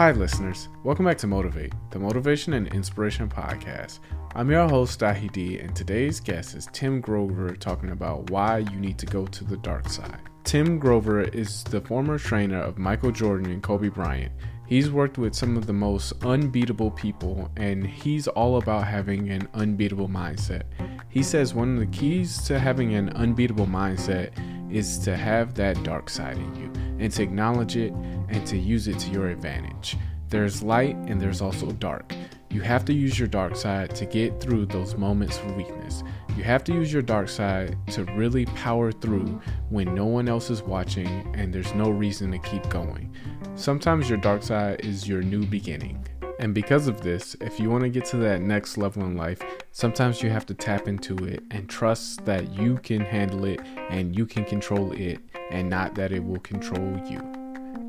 Hi, listeners. Welcome back to Motivate, the motivation and inspiration podcast. I'm your host, Dahi D, and today's guest is Tim Grover talking about why you need to go to the dark side. Tim Grover is the former trainer of Michael Jordan and Kobe Bryant. He's worked with some of the most unbeatable people, and he's all about having an unbeatable mindset. He says one of the keys to having an unbeatable mindset is to have that dark side in you and to acknowledge it and to use it to your advantage. There's light and there's also dark. You have to use your dark side to get through those moments of weakness. You have to use your dark side to really power through when no one else is watching and there's no reason to keep going. Sometimes your dark side is your new beginning. And because of this, if you want to get to that next level in life, sometimes you have to tap into it and trust that you can handle it and you can control it and not that it will control you.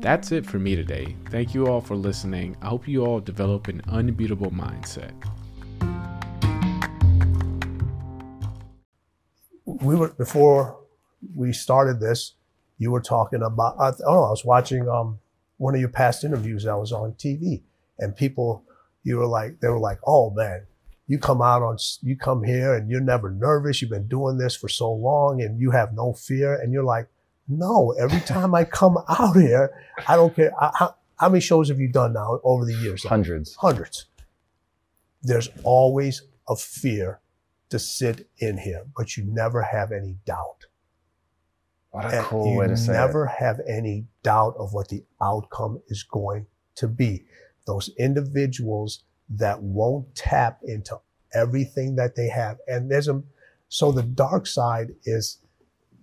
That's it for me today. Thank you all for listening. I hope you all develop an unbeatable mindset. We were before we started this. You were talking about. Oh, I was watching um, one of your past interviews that was on TV, and people, you were like, they were like, "Oh man, you come out on, you come here, and you're never nervous. You've been doing this for so long, and you have no fear." And you're like, no, every time I come out here, I don't care. I, how, how many shows have you done now over the years? Hundreds. Hundreds. There's always a fear to sit in here, but you never have any doubt. What a And cool way to say you never have any doubt of what the outcome is going to be. Those individuals that won't tap into everything that they have. And there's a, so the dark side is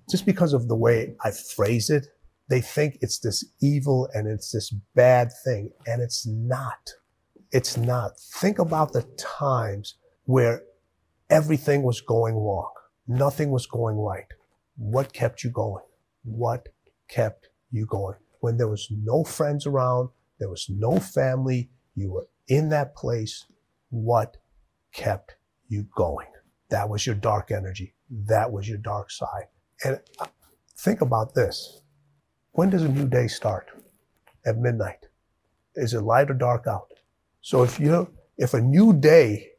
just because of the way I phrase it, they think it's this evil and it's this bad thing. And it's not. It's not. Think about the times where everything was going wrong. Nothing was going right. What kept you going? What kept you going? When there was no friends around, there was no family, you were in that place. What kept you going? That was your dark energy. That was your dark side. And uh, think about this. When does a new day start? At midnight. Is it light or dark out? So if you if a new day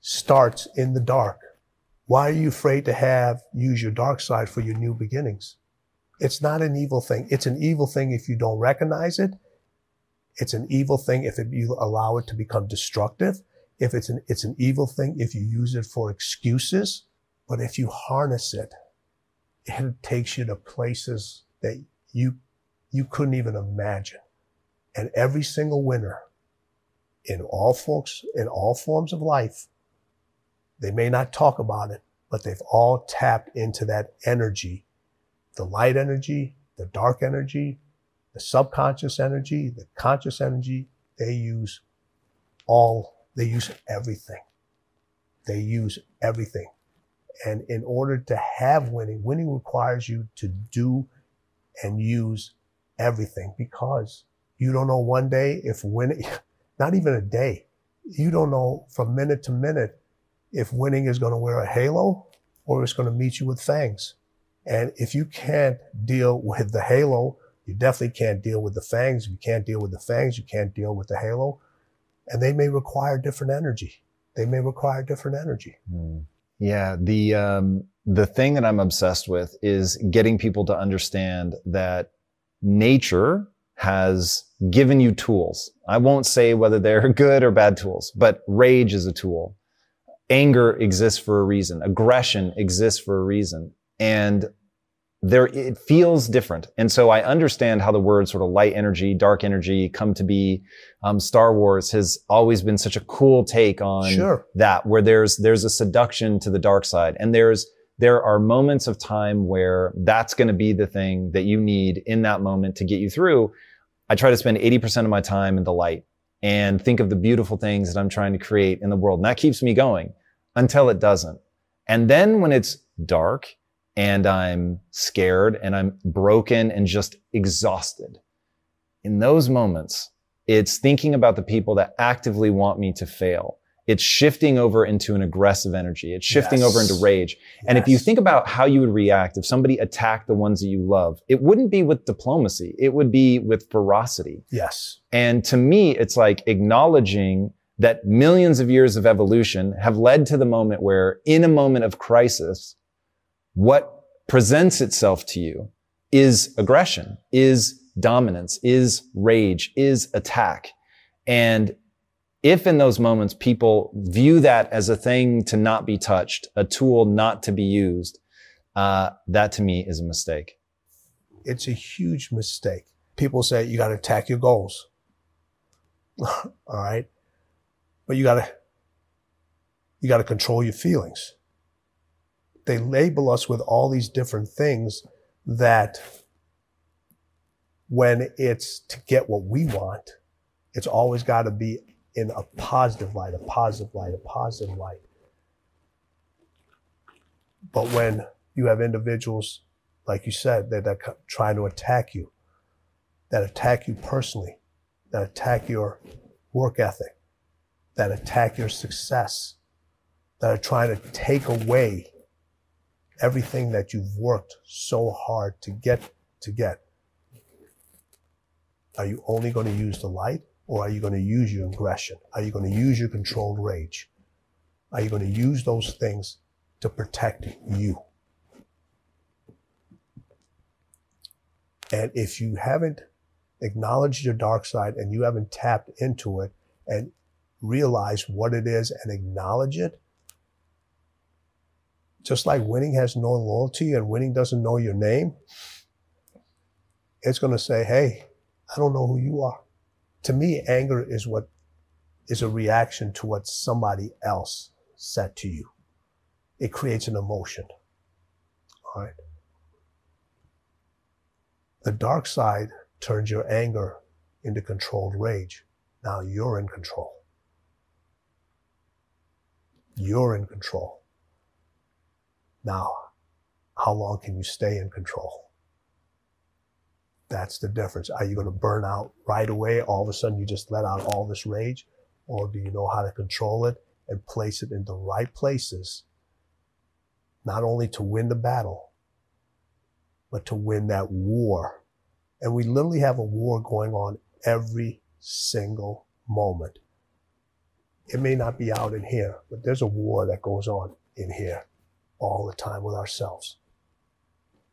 starts in the dark, why are you afraid to have use your dark side for your new beginnings? It's not an evil thing. It's an evil thing if you don't recognize it. It's an evil thing if it, you allow it to become destructive. If it's an it's an evil thing if you use it for excuses. But if you harness it, it takes you to places that you you couldn't even imagine. And every single winner in all folks in all forms of life, they may not talk about it, but they've all tapped into that energy, the light energy, the dark energy, the subconscious energy, the conscious energy. They use all, they use everything. They use everything. And in order to have winning, winning requires you to do and use everything because you don't know one day if winning, not even a day, you don't know from minute to minute if winning is going to wear a halo or it's going to meet you with fangs. And if you can't deal with the halo, you definitely can't deal with the fangs. You can't deal with the fangs, you can't deal with the halo. And they may require different energy. They may require different energy. Hmm. Yeah, the um, the thing that I'm obsessed with is getting people to understand that nature has given you tools. I won't say whether they're good or bad tools, but rage is a tool. Anger exists for a reason. Aggression exists for a reason. And there, it feels different. And so I understand how the words sort of light energy, dark energy come to be. Um, Star Wars has always been such a cool take on Sure. that, where there's, there's a seduction to the dark side. And there's, there are moments of time where that's going to be the thing that you need in that moment to get you through. I try to spend 80% of my time in the light and think of the beautiful things that I'm trying to create in the world. And that keeps me going until it doesn't. And then when it's dark and I'm scared and I'm broken and just exhausted, in those moments, it's thinking about the people that actively want me to fail it's shifting over into an aggressive energy. It's shifting Yes. over into rage. And if you think about how you would react if somebody attacked the ones that you love, it wouldn't be with diplomacy. It would be with ferocity. Yes. And to me, it's like acknowledging that millions of years of evolution have led to the moment where in a moment of crisis, what presents itself to you is aggression, is dominance, is rage, is attack. And if in those moments people view that as a thing to not be touched, a tool not to be used, uh, that to me is a mistake. It's a huge mistake. People say you got to attack your goals. All right. But you got to, you got to control your feelings. They label us with all these different things that when it's to get what we want, it's always got to be in a positive light, a positive light, a positive light. But when you have individuals, like you said, that are trying to attack you, that attack you personally, that attack your work ethic, that attack your success, that are trying to take away everything that you've worked so hard to get to get. Are you only going to use the light or are you going to use your aggression? Are you going to use your controlled rage? Are you going to use those things to protect you? And if you haven't acknowledged your dark side and you haven't tapped into it and realized what it is and acknowledge it, just like winning has no loyalty and winning doesn't know your name, it's going to say, Hey, I don't know who you are. To me, anger is what is a reaction to what somebody else said to you. It creates an emotion. All right. The dark side turns your anger into controlled rage. Now you're in control. You're in control. Now, how long can you stay in control? That's the difference. Are you going to burn out right away? All of a sudden, you just let out all this rage? Or do you know how to control it and place it in the right places? Not only to win the battle, but to win that war. And we literally have a war going on every single moment. It may not be out in here, but there's a war that goes on in here all the time with ourselves.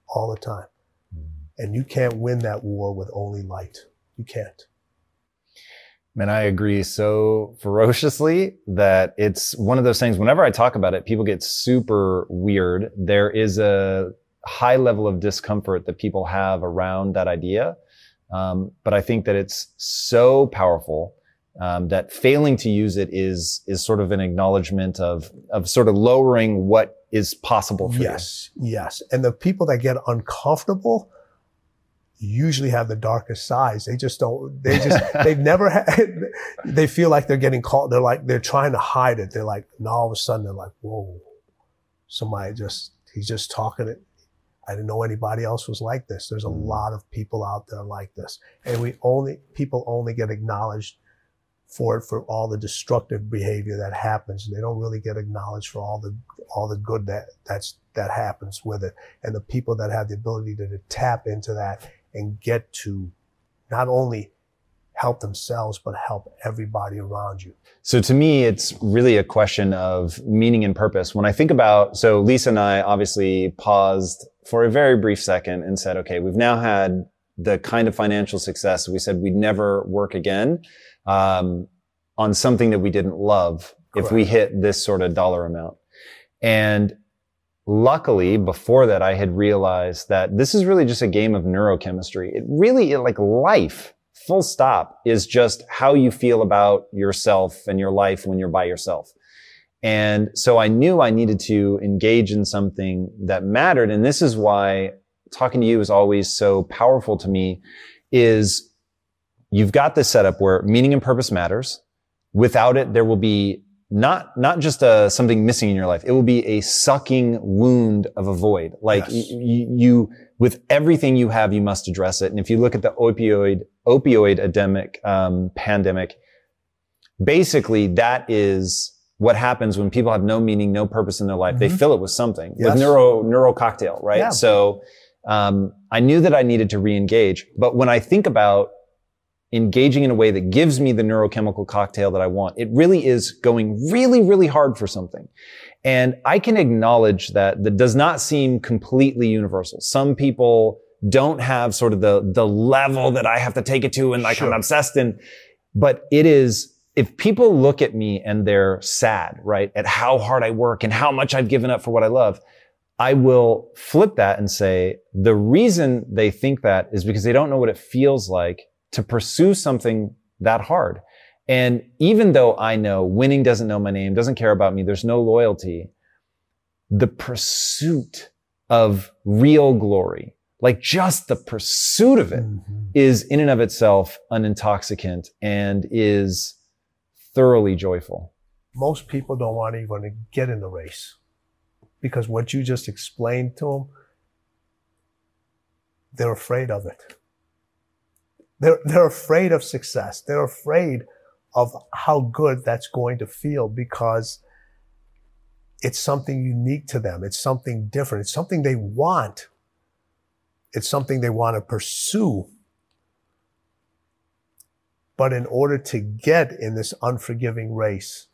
All the time. And you can't win that war with only light. You can't. Man, I agree so ferociously that it's one of those things. Whenever I talk about it, people get super weird. There is a high level of discomfort that people have around that idea. Um, but I think that it's so powerful um, that failing to use it is is sort of an acknowledgement of of sort of lowering what is possible for Yes, yes. And the people that get uncomfortable usually have the darkest sides. They just don't, they just, they've never had, they feel like they're getting caught. They're like, they're trying to hide it. They're like, and all of a sudden they're like, whoa, somebody just, he's just talking it. I didn't know anybody else was like this. There's a mm. lot of people out there like this. And we only, people only get acknowledged for it for all the destructive behavior that happens. They don't really get acknowledged for all the all the good that that's that happens with it. And the people that have the ability to, to tap into that and get to not only help themselves but help everybody around you. So to me, it's really a question of meaning and purpose. When I think about, so Lisa and I obviously paused for a very brief second and said, okay, we've now had the kind of financial success we said we'd never work again um, on something that we didn't love if we hit this sort of dollar amount. And luckily, before that, I had realized that this is really just a game of neurochemistry. It really, like life, full stop, is just how you feel about yourself and your life when you're by yourself. And so I knew I needed to engage in something that mattered. And this is why talking to you is always so powerful to me is you've got this setup where meaning and purpose matters. Without it, there will be not, not just a, something missing in your life. It will be a sucking wound of a void. Like Yes. you, you, with everything you have, you must address it. And if you look at the opioid, opioid epidemic, um, pandemic, basically that is what happens when people have no meaning, no purpose in their life. They Mhm. fill it with something, Yes. with neuro neuro cocktail, right? Yeah. So um, I knew that I needed to re-engage. But when I think about engaging in a way that gives me the neurochemical cocktail that I want, it really is going really, really hard for something. And I can acknowledge that that does not seem completely universal. Some people don't have sort of the, the level that I have to take it to and like I'm obsessed in, but it is, if people look at me and they're sad, right, at how hard I work and how much I've given up for what I love, I will flip that and say the reason they think that is because they don't know what it feels like to pursue something that hard. And even though I know winning doesn't know my name, doesn't care about me, there's no loyalty, the pursuit of real glory, like just the pursuit of it Mhm. is in and of itself an intoxicant and is thoroughly joyful. Most people don't want to even get in the race because what you just explained to them, they're afraid of it. They're, they're afraid of success. They're afraid of how good that's going to feel because it's something unique to them. It's something different. It's something they want. It's something they want to pursue. But in order to get in this unforgiving race,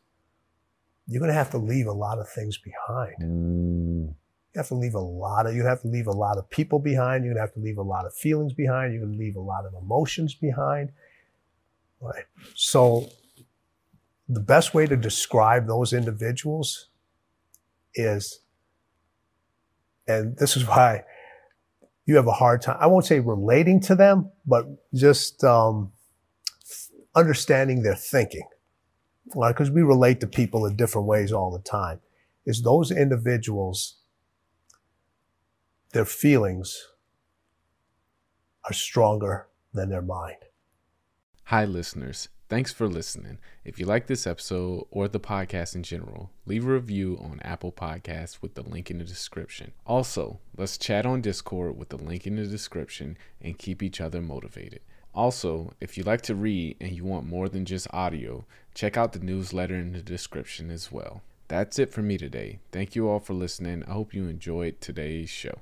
you're going to have to leave a lot of things behind. Mm, You have to leave a lot of, you have to leave a lot of people behind. To have to leave a lot of feelings behind. You're going to leave a lot of emotions behind. Right. So the best way to describe those individuals is, and this is why you have a hard time, I won't say relating to them, but just um, understanding their thinking. Because we relate to people in different ways all the time. Is those individuals, their feelings are stronger than their mind. Hi, listeners. Thanks for listening. If you like this episode or the podcast in general, leave a review on Apple Podcasts with the link in the description. Also, let's chat on Discord with the link in the description and keep each other motivated. Also, if you like to read and you want more than just audio, check out the newsletter in the description as well. That's it for me today. Thank you all for listening. I hope you enjoyed today's show.